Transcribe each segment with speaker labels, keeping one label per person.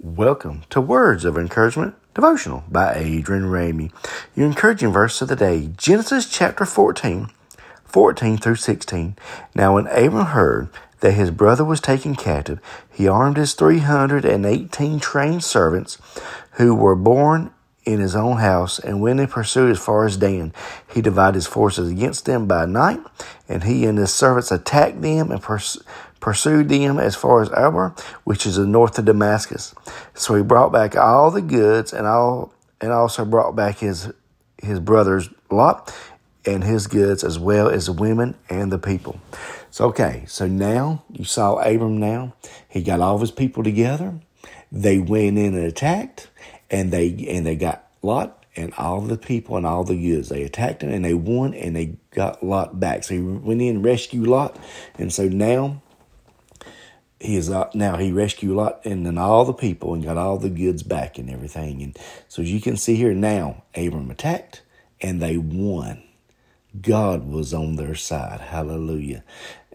Speaker 1: Welcome to Words of Encouragement Devotional by Adrian Ramey. Your encouraging verse of the day, Genesis chapter 14, 14 through 16. Now when Abram heard that his brother was taken captive, he armed his 318 trained servants who were born in his own house and went in pursuit as far as Dan. He divided his forces against them by night, and he and his servants attacked them and pursued pursued them as far as Arbor, which is the north of Damascus. So he brought back all the goods and all and also brought back his his brother's Lot and his goods as well as the women and the people. So okay, so now you saw Abram now. He got all of his people together. They went in and attacked and they and they got Lot and all the people and all the goods. They attacked him and they won and they got Lot back. So he went in and rescued Lot. And so now he is uh, now he rescued Lot and then all the people and got all the goods back and everything. And so as you can see here now, Abram attacked and they won. God was on their side. Hallelujah.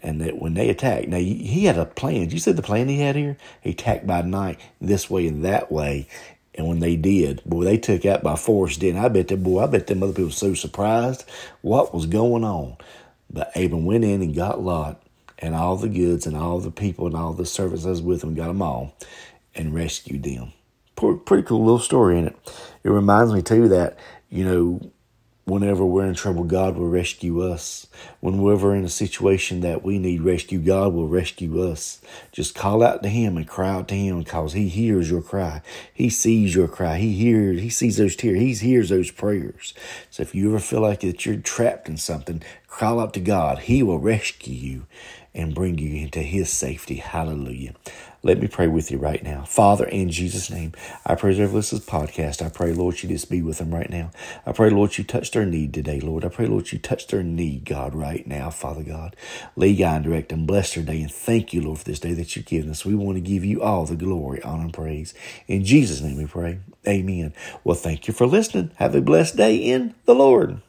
Speaker 1: And that when they attacked, now he had a plan. Did You see the plan he had here? He attacked by night, this way and that way. And when they did, boy, they took out by force, didn't I bet that boy, I bet them other people were so surprised what was going on. But Abram went in and got Lot and all the goods and all the people and all the servants that was with him, got them all and rescued them. Pretty cool little story in it. It reminds me too that, you know, whenever we're in trouble, God will rescue us. When we're in a situation that we need rescue, God will rescue us. Just call out to Him and cry out to Him because He hears your cry. He sees your cry. He hears, He sees those tears. He hears those prayers. So if you ever feel like that you're trapped in something, call out to God. He will rescue you and bring you into His safety. Hallelujah. Let me pray with you right now. Father, in Jesus' name, I pray over this podcast. I pray, Lord, you just be with them right now. I pray, Lord, you touch their need today, Lord. I pray, Lord, you touch their need, God, right now, Father God. Lead, guide, and direct and bless their day. And thank you, Lord, for this day that you've given us. We want to give you all the glory, honor, and praise. In Jesus' name we pray. Amen. Well, thank you for listening. Have a blessed day in the Lord.